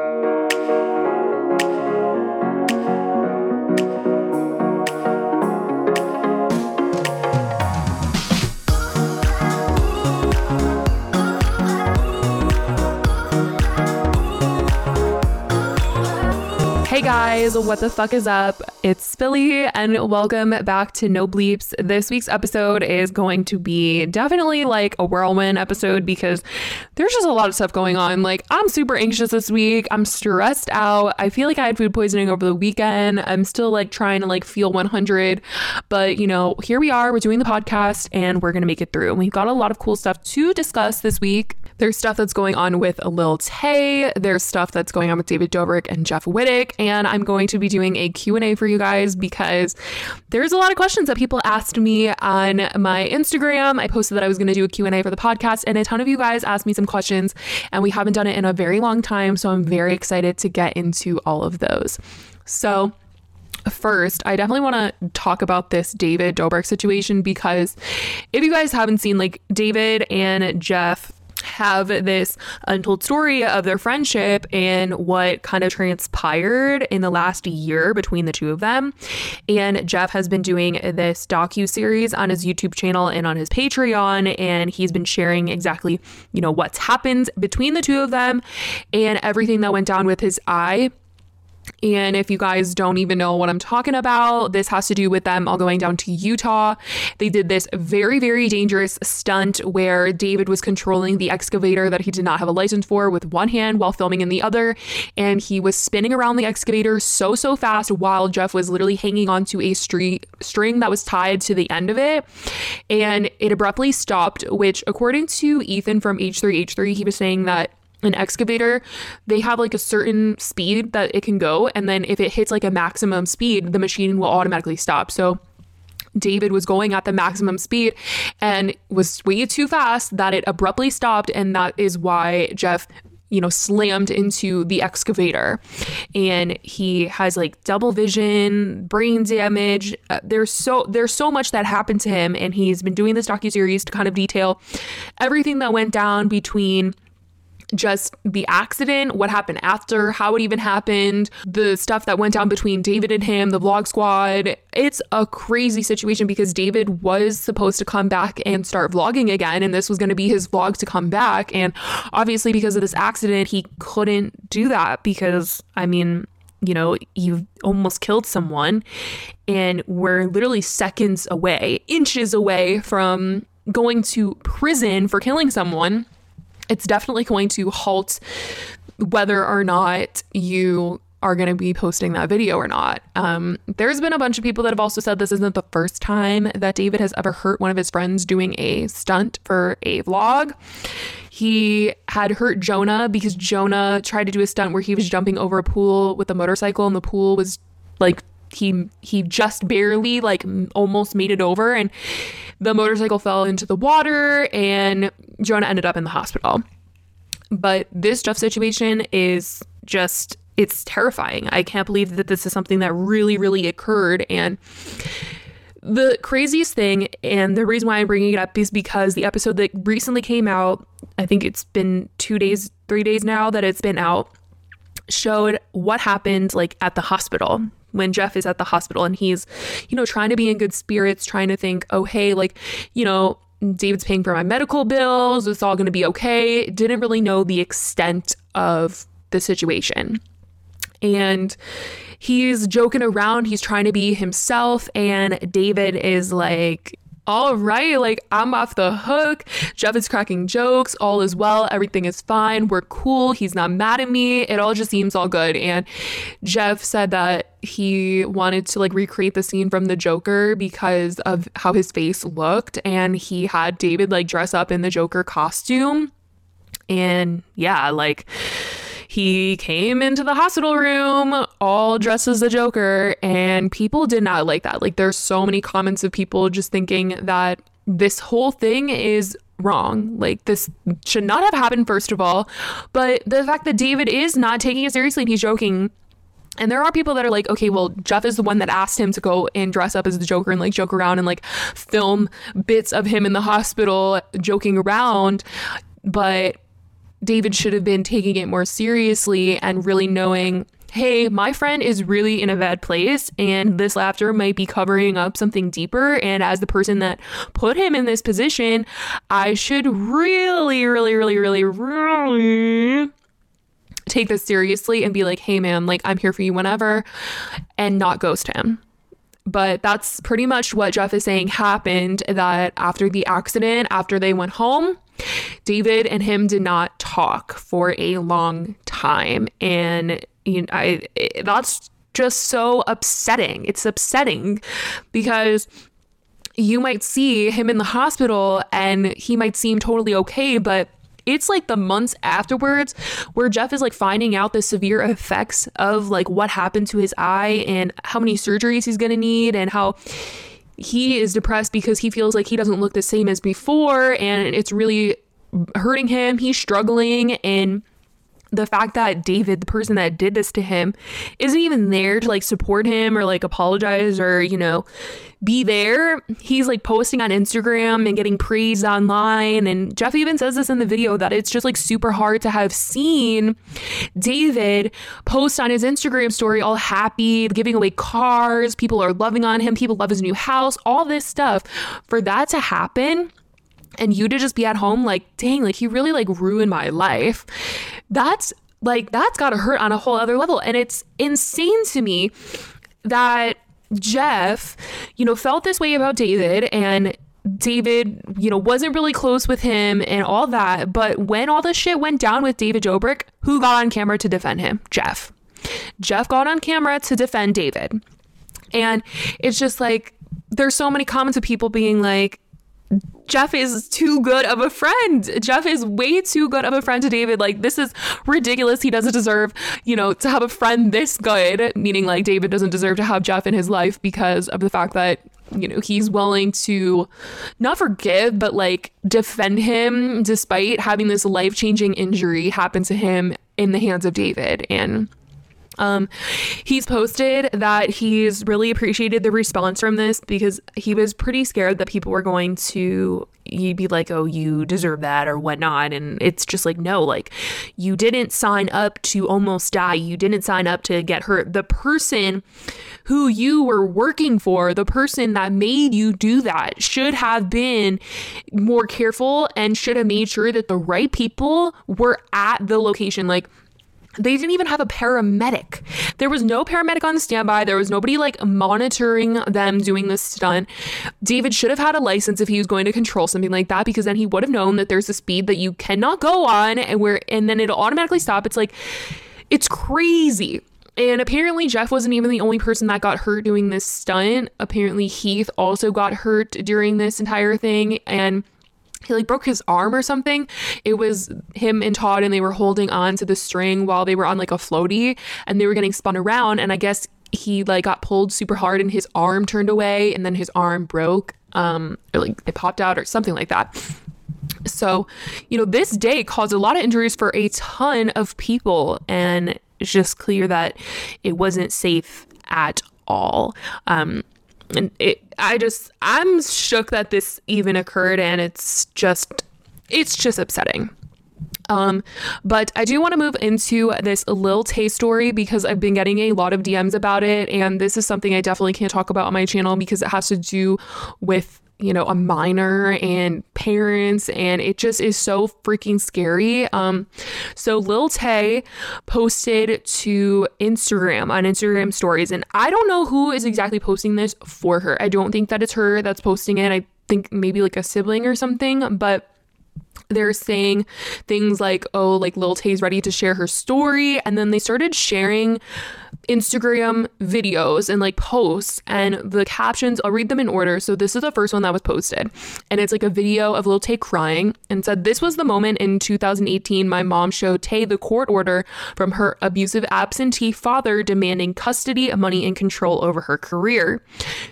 Hey guys, what the fuck is up? It's Spilly and welcome back to No Bleeps. This week's episode is going to be definitely like a whirlwind episode because there's just a lot of stuff going on. Like, I'm super anxious this week. I'm stressed out. I feel like I had food poisoning over the weekend. I'm still like trying to like feel 100, but you know, here we are. We're doing the podcast and we're to make it through. And we've got a lot of cool stuff to discuss this week. There's stuff that's going on with Lil Tay. There's stuff that's going on with David Dobrik and Jeff Wittek. And I'm going to be doing a Q&A for you guys because there's a lot of questions that people asked me on my Instagram. I posted that I was going to do a Q&A for the podcast and a ton of you guys asked me some questions and we haven't done it in a very long time. So I'm very excited to get into all of those. So First, I definitely want to talk about this David Dobrik situation because if you guys haven't seen, like, David and Jeff have this untold story of their friendship and what kind of transpired in the last year between the two of them. And Jeff has been doing this docu series on his YouTube channel and on his Patreon and he's been sharing exactly, you know, what's happened between the two of them and everything that went down with his eye and if you guys don't even know what I'm talking about, this has to do with them all going down to Utah. They did this very, very dangerous stunt where David was controlling the excavator that he did not have a license for with one hand while filming in the other. And he was spinning around the excavator so, so fast while Jeff was literally hanging onto a street, string that was tied to the end of it. And it abruptly stopped, which, according to Ethan from H3H3, he was saying that an excavator, they have like a certain speed that it can go. And then if it hits like a maximum speed, the machine will automatically stop. So David was going at the maximum speed and was way too fast that it abruptly stopped. And that is why Jeff you know, slammed into the excavator. And he has like double vision, brain damage. Uh, there's so there's so much that happened to him, and he's been doing this docu series to kind of detail everything that went down between just the accident, what happened after, how it even happened, the stuff that went down between David and him, the vlog squad. It's a crazy situation because David was supposed to come back and start vlogging again, and this was going to be his vlog to come back. And obviously, because of this accident, he couldn't do that because, I mean, you know, you've almost killed someone, and we're literally seconds away, inches away from going to prison for killing someone it's definitely going to halt whether or not you are going to be posting that video or not. Um, there's been a bunch of people that have also said this isn't the first time that David has ever hurt one of his friends doing a stunt for a vlog. He had hurt Jonah because Jonah tried to do a stunt where he was jumping over a pool with a motorcycle and the pool was like he he just barely like almost made it over and the motorcycle fell into the water and Jonah ended up in the hospital. But this Jeff situation is just it's terrifying. I can't believe that this is something that really really occurred and the craziest thing and the reason why I'm bringing it up is because the episode that recently came out, I think it's been 2 days, 3 days now that it's been out showed what happened like at the hospital when Jeff is at the hospital and he's, you know, trying to be in good spirits, trying to think, oh, hey, like, you know, David's paying for my medical bills. It's all going to be okay. Didn't really know the extent of the situation. And he's joking around. He's trying to be himself. And David is like, all right, like I'm off the hook. Jeff is cracking jokes. All is well. Everything is fine. We're cool. He's not mad at me. It all just seems all good. And Jeff said that he wanted to like recreate the scene from the Joker because of how his face looked. And he had David like dress up in the Joker costume. And yeah, like he came into the hospital room all dressed as the Joker, and people did not like that. Like, there's so many comments of people just thinking that this whole thing is wrong. Like, this should not have happened, first of all. But the fact that David is not taking it seriously and he's joking and there are people that are like, okay, well, Jeff is the one that asked him to go and dress up as the Joker and like joke around and like film bits of him in the hospital joking around. But David should have been taking it more seriously and really knowing hey, my friend is really in a bad place and this laughter might be covering up something deeper. And as the person that put him in this position, I should really, really, really, really, really take this seriously and be like, hey, man, like I'm here for you whenever and not ghost him. But that's pretty much what Jeff is saying happened that after the accident, after they went home, David and him did not talk for a long time. And you know, I, that's just so upsetting. It's upsetting because you might see him in the hospital and he might seem totally okay, but it's like the months afterwards where Jeff is like finding out the severe effects of like what happened to his eye and how many surgeries he's going to need and how he is depressed because he feels like he doesn't look the same as before and it's really hurting him. He's struggling and the fact that David, the person that did this to him, isn't even there to like support him or like apologize or, you know, be there. He's like posting on Instagram and getting praised online. And Jeff even says this in the video that it's just like super hard to have seen David post on his Instagram story all happy, giving away cars. People are loving on him. People love his new house, all this stuff. For that to happen, and you to just be at home like dang like he really like ruined my life that's like that's got to hurt on a whole other level and it's insane to me that Jeff you know felt this way about David and David, you know, wasn't really close with him and all that. But when all this shit went down with David Dobrik, who got on camera to defend him? Jeff. Jeff got on camera to defend David. And it's just like, there's so many comments of people being like, Jeff is too good of a friend. Jeff is way too good of a friend to David. Like, this is ridiculous. He doesn't deserve, you know, to have a friend this good, meaning like David doesn't deserve to have Jeff in his life because of the fact that, you know, he's willing to not forgive, but like defend him despite having this life changing injury happen to him in the hands of David. And um, he's posted that he's really appreciated the response from this because he was pretty scared that people were going to you'd be like, oh, you deserve that or whatnot. And it's just like, no, like you didn't sign up to almost die. You didn't sign up to get hurt. The person who you were working for, the person that made you do that, should have been more careful and should have made sure that the right people were at the location. Like, they didn't even have a paramedic. There was no paramedic on standby. There was nobody like monitoring them doing this stunt. David should have had a license if he was going to control something like that because then he would have known that there's a speed that you cannot go on and where and then it'll automatically stop. It's like it's crazy. And apparently, Jeff wasn't even the only person that got hurt doing this stunt. Apparently, Heath also got hurt during this entire thing. And he like broke his arm or something. It was him and Todd, and they were holding on to the string while they were on like a floaty and they were getting spun around. And I guess he like got pulled super hard and his arm turned away and then his arm broke. Um, or like it popped out or something like that. So, you know, this day caused a lot of injuries for a ton of people, and it's just clear that it wasn't safe at all. Um, and it i just i'm shook that this even occurred and it's just it's just upsetting. Um, but I do want to move into this Lil Tay story because I've been getting a lot of DMs about it, and this is something I definitely can't talk about on my channel because it has to do with you know, a minor and parents, and it just is so freaking scary. Um, so Lil Tay posted to Instagram on Instagram stories, and I don't know who is exactly posting this for her. I don't think that it's her that's posting it. I think maybe like a sibling or something, but they're saying things like, oh, like Lil Tay's ready to share her story. And then they started sharing Instagram videos and like posts and the captions, I'll read them in order. So this is the first one that was posted. And it's like a video of Lil Tay crying and said, This was the moment in 2018 my mom showed Tay the court order from her abusive absentee father demanding custody, money, and control over her career.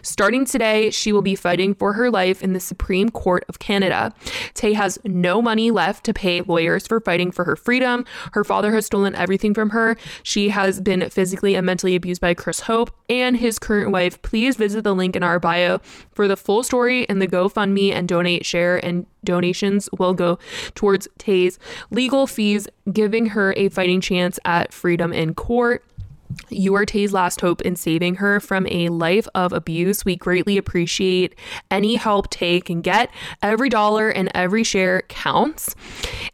Starting today, she will be fighting for her life in the Supreme Court of Canada. Tay has no money left to pay lawyers for fighting for her freedom. Her father has stolen everything from her. She has been physically and mentally abused by Chris Hope and his current wife, please visit the link in our bio for the full story and the GoFundMe and donate, share, and donations will go towards Tay's legal fees, giving her a fighting chance at freedom in court. You are Tay's last hope in saving her from a life of abuse. We greatly appreciate any help Tay can get. Every dollar and every share counts.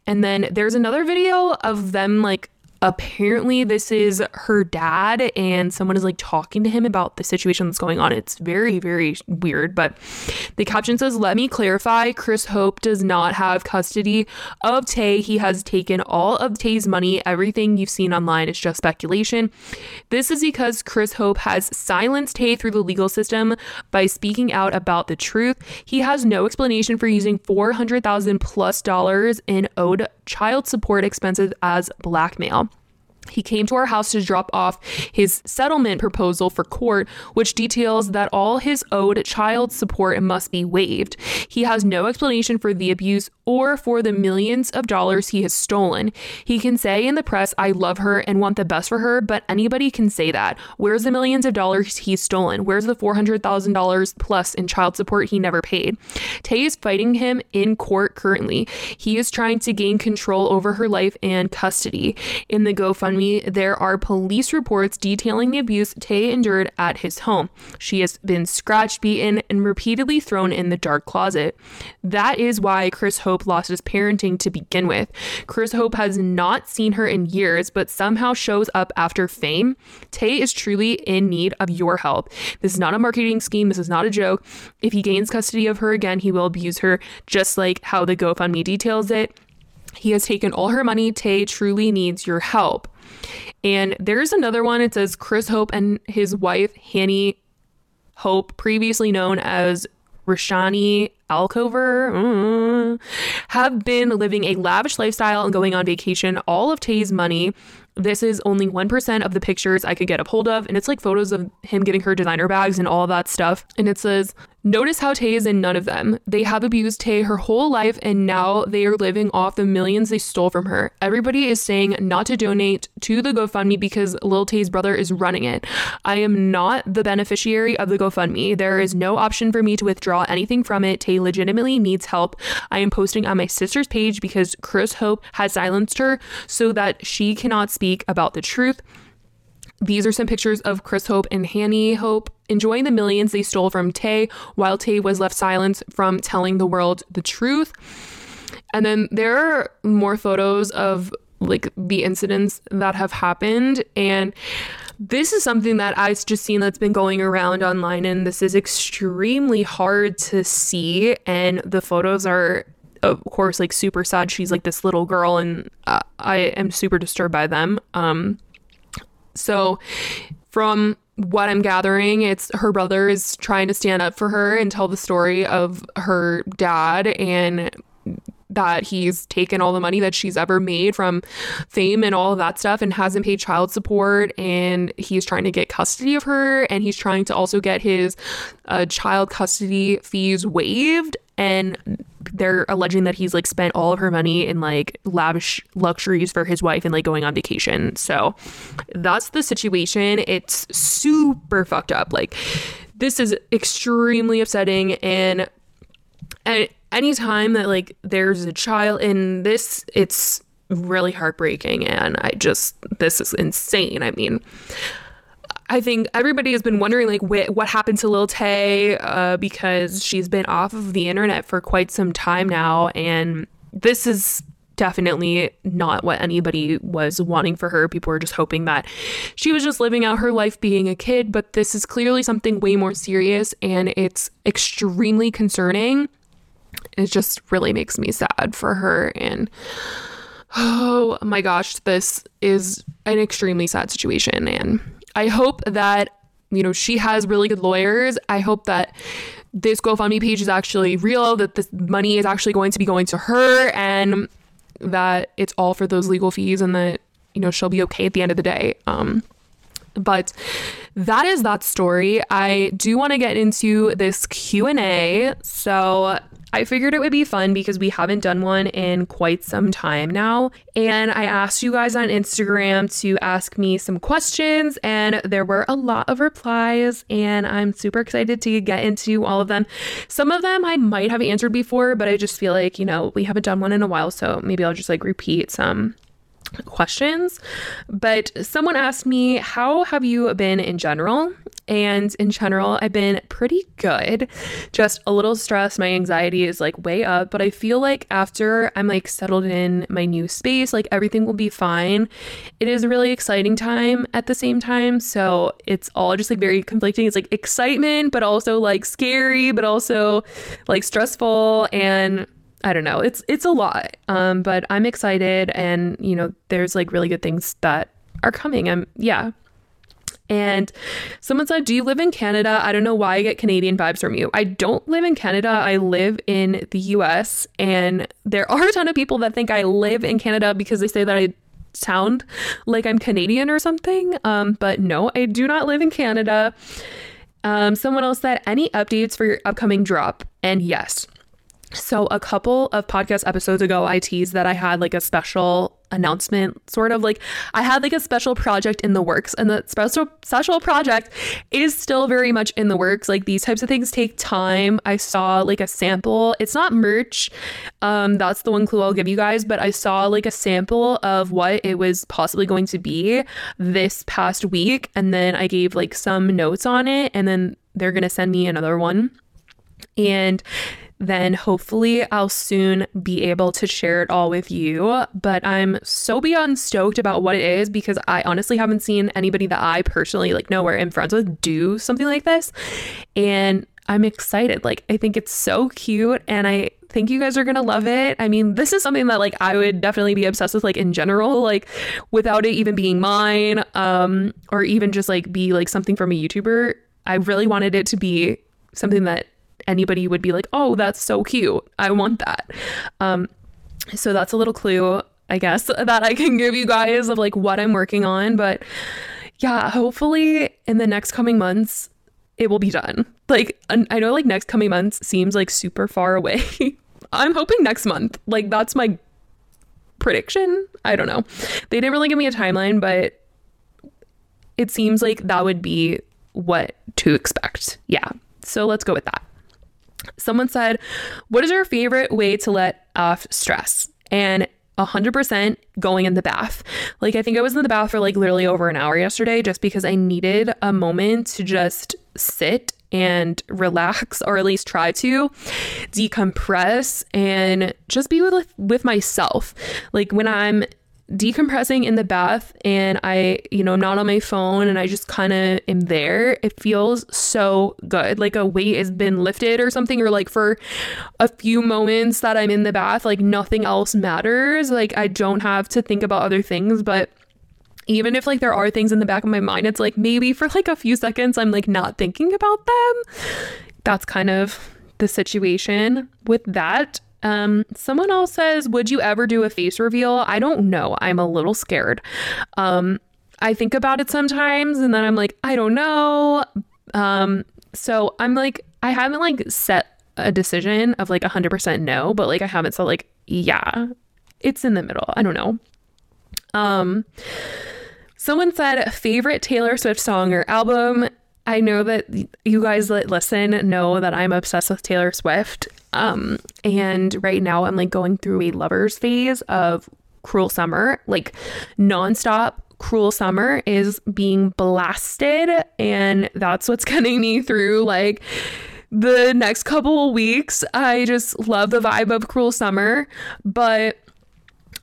And then there's another video of them like apparently this is her dad and someone is like talking to him about the situation that's going on. It's very very weird but the caption says let me clarify. Chris hope does not have custody of tay. He has taken all of tay's money. Everything you've seen online is just speculation. This is because chris hope has silenced tay through the legal system by speaking out about the truth. He has no explanation for using 400000 plus dollars in owed child support expenses as blackmail. He came to our house to drop off his settlement proposal for court, which details that all his owed child support must be waived. He has no explanation for the abuse or for the millions of dollars he has stolen. He can say in the press, I love her and want the best for her, but anybody can say that. Where's the millions of dollars he's stolen? Where's the $400,000 plus in child support he never paid? Tay is fighting him in court currently. He is trying to gain control over her life and custody. In the GoFundMe, there are police reports detailing the abuse Tay endured at his home. She has been scratched, beaten, and repeatedly thrown in the dark closet. That is why Chris Hope Hope lost his parenting to begin with. Chris Hope has not seen her in years, but somehow shows up after fame. Tay is truly in need of your help. This is not a marketing scheme. This is not a joke. If he gains custody of her again, he will abuse her, just like how the GoFundMe details it. He has taken all her money. Tay truly needs your help. And there's another one. It says Chris Hope and his wife, Hanni Hope, previously known as Rashani Alcover mm, have been living a lavish lifestyle and going on vacation. All of Tay's money this is only 1% of the pictures I could get a hold of, and it's like photos of him giving her designer bags and all that stuff. And it says, Notice how Tay is in none of them. They have abused Tay her whole life, and now they are living off the millions they stole from her. Everybody is saying not to donate to the GoFundMe because Lil Tay's brother is running it. I am not the beneficiary of the GoFundMe. There is no option for me to withdraw anything from it. Tay legitimately needs help. I am posting on my sister's page because Chris Hope has silenced her so that she cannot speak speak about the truth. These are some pictures of Chris Hope and Hanni Hope enjoying the millions they stole from Tay while Tay was left silent from telling the world the truth. And then there are more photos of like the incidents that have happened and this is something that I've just seen that's been going around online and this is extremely hard to see and the photos are of course like super sad. She's like this little girl and uh, i am super disturbed by them. Um so from what i'm gathering it's her brother is trying to stand up for her and tell the story of her dad and that he's taken all the money that she's ever made from fame and all of that stuff and hasn't paid child support and he's trying to get custody of her and he's trying to also get his uh, child custody fees waived and they're alleging that he's like spent all of her money in like lavish luxuries for his wife and like going on vacation. So that's the situation. It's super fucked up. Like this is extremely upsetting and and anytime that like there's a child in this it's really heartbreaking and I just this is insane. I mean, I think everybody has been wondering like wh- what happened to Lil Tay uh, because she's been off of the internet for quite some time now, and this is definitely not what anybody was wanting for her. People were just hoping that she was just living out her life being a kid, but this is clearly something way more serious, and it's extremely concerning. It just really makes me sad for her and. Oh my gosh, this is an extremely sad situation. And I hope that, you know, she has really good lawyers. I hope that this GoFundMe page is actually real, that this money is actually going to be going to her and that it's all for those legal fees and that, you know, she'll be okay at the end of the day. Um, but that is that story. I do want to get into this Q&A. So I figured it would be fun because we haven't done one in quite some time now. And I asked you guys on Instagram to ask me some questions, and there were a lot of replies, and I'm super excited to get into all of them. Some of them I might have answered before, but I just feel like, you know, we haven't done one in a while, so maybe I'll just like repeat some questions. But someone asked me, How have you been in general? And in general, I've been pretty good. Just a little stressed. My anxiety is like way up, but I feel like after I'm like settled in my new space, like everything will be fine. It is a really exciting time at the same time. So it's all just like very conflicting. It's like excitement, but also like scary, but also like stressful. And I don't know. It's it's a lot. Um, but I'm excited and you know, there's like really good things that are coming. I'm yeah. And someone said, Do you live in Canada? I don't know why I get Canadian vibes from you. I don't live in Canada. I live in the US. And there are a ton of people that think I live in Canada because they say that I sound like I'm Canadian or something. Um, but no, I do not live in Canada. Um, someone else said, Any updates for your upcoming drop? And yes, so, a couple of podcast episodes ago, I teased that I had like a special announcement, sort of like I had like a special project in the works, and the special special project is still very much in the works. Like these types of things take time. I saw like a sample. It's not merch. Um, that's the one clue I'll give you guys, but I saw like a sample of what it was possibly going to be this past week, and then I gave like some notes on it, and then they're gonna send me another one. And then hopefully I'll soon be able to share it all with you. But I'm so beyond stoked about what it is because I honestly haven't seen anybody that I personally like know or am friends with do something like this. And I'm excited. Like, I think it's so cute and I think you guys are going to love it. I mean, this is something that like I would definitely be obsessed with like in general, like without it even being mine um or even just like be like something from a YouTuber. I really wanted it to be something that anybody would be like, oh, that's so cute. I want that. Um, so that's a little clue, I guess, that I can give you guys of like what I'm working on. But yeah, hopefully in the next coming months, it will be done. Like, I know like next coming months seems like super far away. I'm hoping next month. Like, that's my prediction. I don't know. They didn't really give me a timeline, but it seems like that would be what to expect. Yeah. So let's go with that. Someone said, What is your favorite way to let off stress? And 100% going in the bath. Like, I think I was in the bath for like literally over an hour yesterday just because I needed a moment to just sit and relax or at least try to decompress and just be with with myself. Like when I'm decompressing in the bath and I, you know, I'm not on my phone and I just kind of am there, it feels so good. Like a weight has been lifted or something, or like for a few moments that I'm in the bath, like nothing else matters. Like I don't have to think about other things, but even if like there are things in the back of my mind, it's like maybe for like a few seconds I'm like not thinking about them. That's kind of the situation with that. Um, someone else says, Would you ever do a face reveal? I don't know. I'm a little scared. Um, I think about it sometimes and then I'm like, I don't know. Um, so I'm like, I haven't like set a decision of like 100% no, but like I haven't said like, yeah, it's in the middle. I don't know. Um, someone said favorite Taylor Swift song or album. I know that you guys that listen know that I'm obsessed with Taylor Swift. Um, and right now I'm like going through a lover's phase of Cruel Summer, like nonstop. Cruel Summer is being blasted, and that's what's getting me through like the next couple of weeks. I just love the vibe of Cruel Summer, but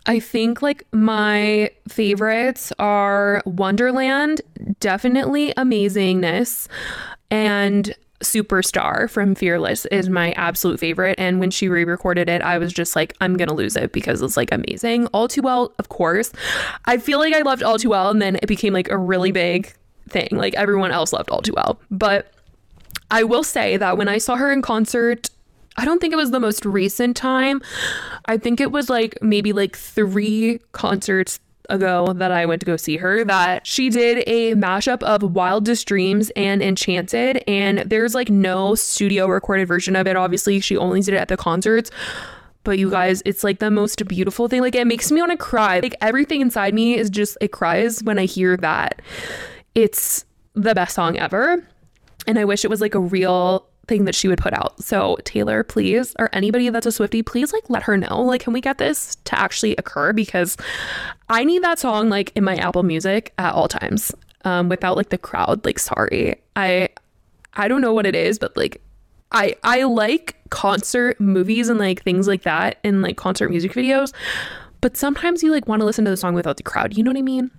I think like my favorites are Wonderland, definitely Amazingness, and Superstar from Fearless is my absolute favorite. And when she re recorded it, I was just like, I'm going to lose it because it's like amazing. All Too Well, of course. I feel like I loved All Too Well, and then it became like a really big thing. Like everyone else loved All Too Well. But I will say that when I saw her in concert I don't think it was the most recent time. I think it was like maybe like three concerts ago that I went to go see her that she did a mashup of Wildest Dreams and Enchanted. And there's like no studio recorded version of it. Obviously, she only did it at the concerts. But you guys, it's like the most beautiful thing. Like it makes me want to cry. Like everything inside me is just, it cries when I hear that. It's the best song ever. And I wish it was like a real thing that she would put out. So Taylor, please, or anybody that's a Swifty, please like let her know. Like, can we get this to actually occur? Because I need that song like in my Apple Music at all times. Um, without like the crowd. Like, sorry. I I don't know what it is, but like I I like concert movies and like things like that and like concert music videos. But sometimes you like want to listen to the song without the crowd. You know what I mean?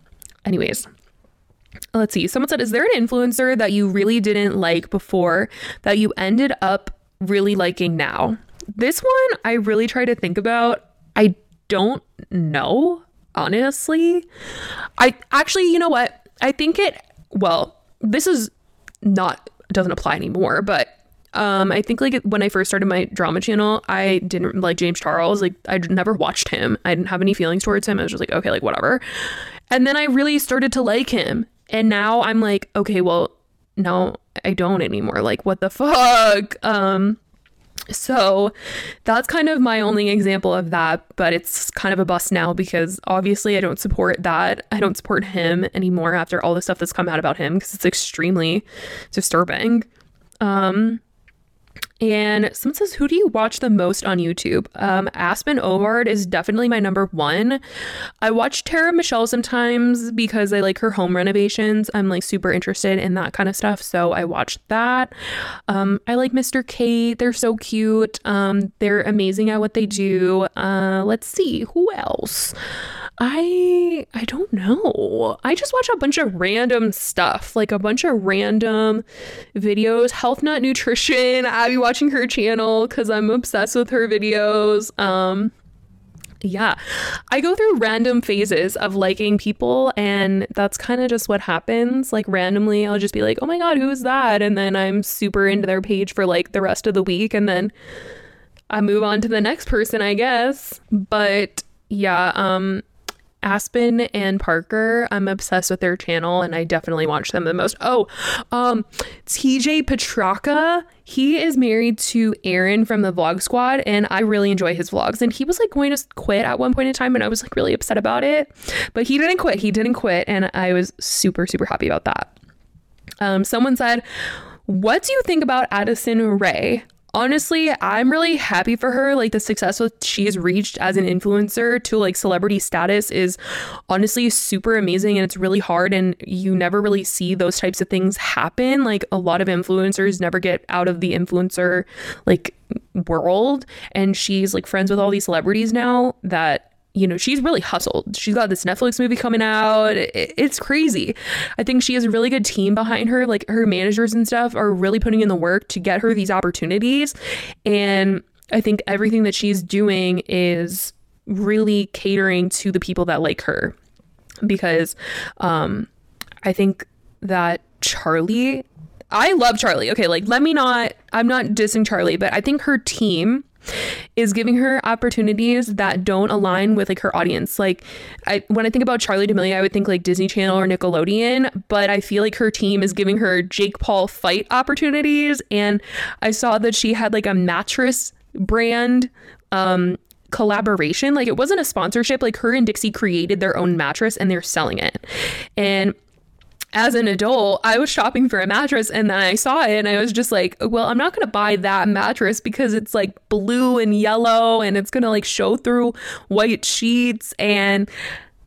Anyways, let's see. Someone said, Is there an influencer that you really didn't like before that you ended up really liking now? This one I really try to think about. I don't know, honestly. I actually, you know what? I think it, well, this is not, doesn't apply anymore, but um, I think like when I first started my drama channel, I didn't like James Charles. Like I never watched him. I didn't have any feelings towards him. I was just like, okay, like whatever. And then I really started to like him. And now I'm like, okay, well, no, I don't anymore. Like, what the fuck? Um, so that's kind of my only example of that, but it's kind of a bust now because obviously I don't support that. I don't support him anymore after all the stuff that's come out about him because it's extremely disturbing. Um, and someone says, Who do you watch the most on YouTube? Um, Aspen Ovard is definitely my number one. I watch Tara Michelle sometimes because I like her home renovations. I'm like super interested in that kind of stuff. So I watch that. Um, I like Mr. Kate. They're so cute. Um, they're amazing at what they do. Uh, let's see, who else? I I don't know. I just watch a bunch of random stuff, like a bunch of random videos. Health Nut Nutrition. Watching her channel because I'm obsessed with her videos. Um, yeah, I go through random phases of liking people, and that's kind of just what happens. Like, randomly, I'll just be like, oh my God, who's that? And then I'm super into their page for like the rest of the week, and then I move on to the next person, I guess. But yeah, um, Aspen and Parker. I'm obsessed with their channel and I definitely watch them the most. Oh, um, TJ Petracca. He is married to Erin from the Vlog Squad and I really enjoy his vlogs. And he was like going to quit at one point in time and I was like really upset about it. But he didn't quit. He didn't quit and I was super, super happy about that. Um, someone said, what do you think about Addison Rae? Honestly, I'm really happy for her. Like the success that she has reached as an influencer to like celebrity status is honestly super amazing and it's really hard and you never really see those types of things happen. Like a lot of influencers never get out of the influencer like world and she's like friends with all these celebrities now that you know, she's really hustled. She's got this Netflix movie coming out. It's crazy. I think she has a really good team behind her. Like her managers and stuff are really putting in the work to get her these opportunities. And I think everything that she's doing is really catering to the people that like her. Because um, I think that Charlie, I love Charlie. Okay, like let me not, I'm not dissing Charlie, but I think her team is giving her opportunities that don't align with like her audience. Like I when I think about Charlie D'Amelio, I would think like Disney Channel or Nickelodeon, but I feel like her team is giving her Jake Paul fight opportunities and I saw that she had like a mattress brand um collaboration. Like it wasn't a sponsorship. Like her and Dixie created their own mattress and they're selling it. And as an adult, I was shopping for a mattress and then I saw it and I was just like, well, I'm not going to buy that mattress because it's like blue and yellow and it's going to like show through white sheets and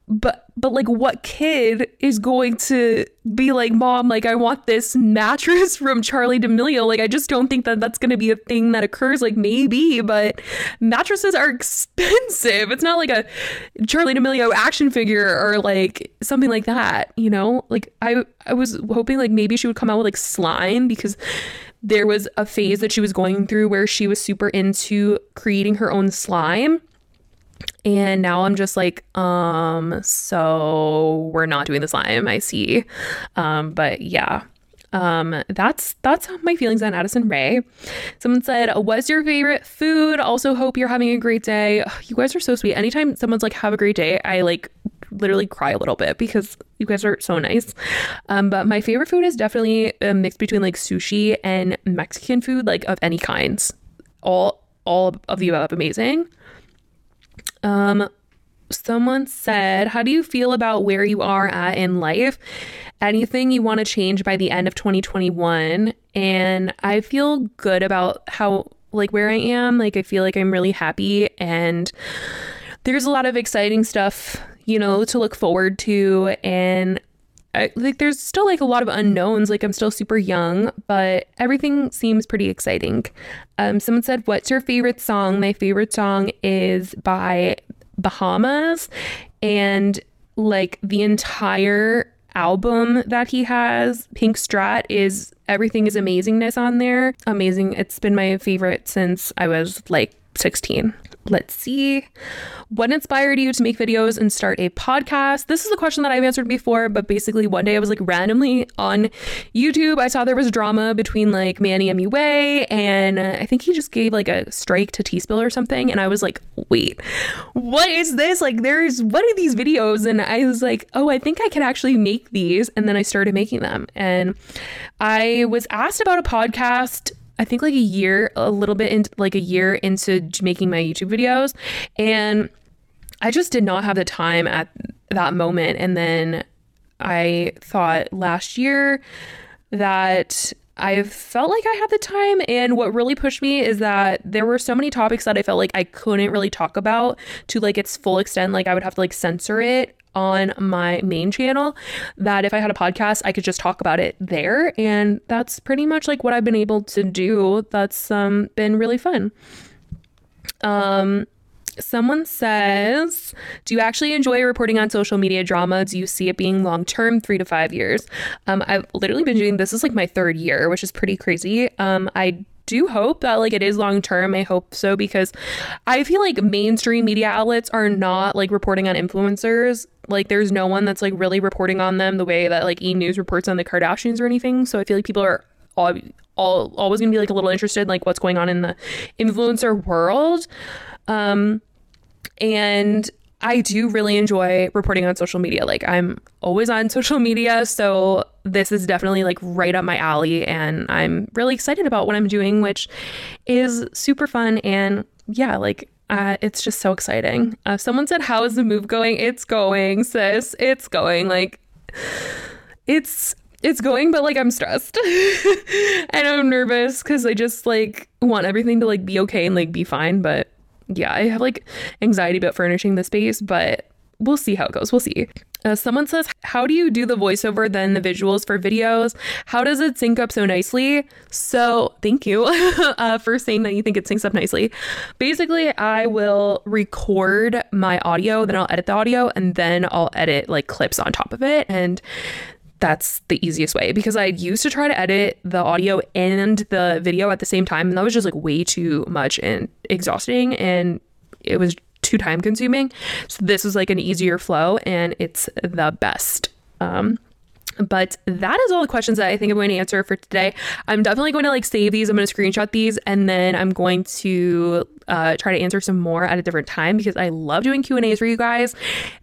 but but like what kid is going to be like mom like i want this mattress from charlie d'amelio. Like i just don't think that that's going to be a thing that occurs like maybe but mattresses are expensive. It's not like a charlie d'amelio action figure or like something like that you know? Like i i was hoping like maybe she would come out with like slime because there was a phase that she was going through where she was super into creating her own slime and now I'm just like, um, so we're not doing the slime, I see. Um, but yeah. Um, that's that's my feelings on Addison Rae. Someone said, "What's your favorite food?" Also, hope you're having a great day. You guys are so sweet. Anytime someone's like, "Have a great day," I like literally cry a little bit because you guys are so nice. Um, but my favorite food is definitely a mix between like sushi and Mexican food, like of any kinds. All all of the above amazing. Um, someone said, How do you feel about where you are at in life? Anything you want to change by the end of 2021? And I feel good about how, like, where I am. Like, I feel like I'm really happy and there's a lot of exciting stuff, you know, to look forward to. And I, like there's still like a lot of unknowns. Like I'm still super young, but everything seems pretty exciting. Um, someone said, "What's your favorite song?" My favorite song is by Bahamas, and like the entire album that he has, Pink Strat, is everything is amazingness on there. Amazing. It's been my favorite since I was like 16. Let's see. What inspired you to make videos and start a podcast? This is a question that I've answered before, but basically one day I was like randomly on YouTube. I saw there was drama between like Manny MUA and uh, I think he just gave like a strike to Tea Spill or something. And I was like, wait, what is this? Like, there's what are these videos? And I was like, oh, I think I can actually make these. And then I started making them. And I was asked about a podcast I think like a year, a little bit into like a year into making my YouTube videos. And I just did not have the time at that moment. And then I thought last year that I felt like I had the time. And what really pushed me is that there were so many topics that I felt like I couldn't really talk about to like its full extent. Like I would have to like censor it on my main channel that if I had a podcast, I could just talk about it there. And that's pretty much like what I've been able to do. That's um, been really fun. Um, Someone says, Do you actually enjoy reporting on social media drama? Do you see it being long term, three to five years? Um, I've literally been doing this is like my third year, which is pretty crazy. Um, I do hope that like it is long term. I hope so because I feel like mainstream media outlets are not like reporting on influencers. Like there's no one that's like really reporting on them the way that like E News reports on the Kardashians or anything. So I feel like people are all, all always gonna be like a little interested in, like what's going on in the influencer world. Um and I do really enjoy reporting on social media. Like I'm always on social media, so this is definitely like right up my alley and I'm really excited about what I'm doing, which is super fun and yeah, like uh, it's just so exciting. Uh, someone said, "How is the move going?" It's going, sis. It's going. Like it's it's going, but like I'm stressed and I'm nervous because I just like want everything to like be okay and like be fine, but yeah, I have like anxiety about furnishing the space, but we'll see how it goes. We'll see. Uh, someone says, How do you do the voiceover then the visuals for videos? How does it sync up so nicely? So, thank you uh, for saying that you think it syncs up nicely. Basically, I will record my audio, then I'll edit the audio, and then I'll edit like clips on top of it. And that's the easiest way because I used to try to edit the audio and the video at the same time, and that was just like way too much and exhausting, and it was too time consuming. So this was like an easier flow, and it's the best. Um, but that is all the questions that I think I'm going to answer for today. I'm definitely going to like save these. I'm going to screenshot these and then I'm going to uh, try to answer some more at a different time because I love doing Q and A's for you guys.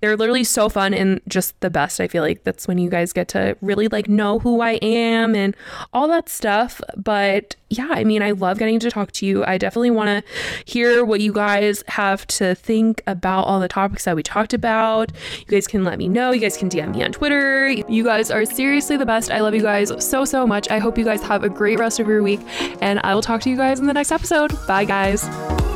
They're literally so fun and just the best. I feel like that's when you guys get to really like know who I am and all that stuff. But yeah, I mean, I love getting to talk to you. I definitely want to hear what you guys have to think about all the topics that we talked about. You guys can let me know. You guys can DM me on Twitter. You guys are seriously the best. I love you guys so, so much. I hope you guys have a great rest of your week, and I will talk to you guys in the next episode. Bye, guys.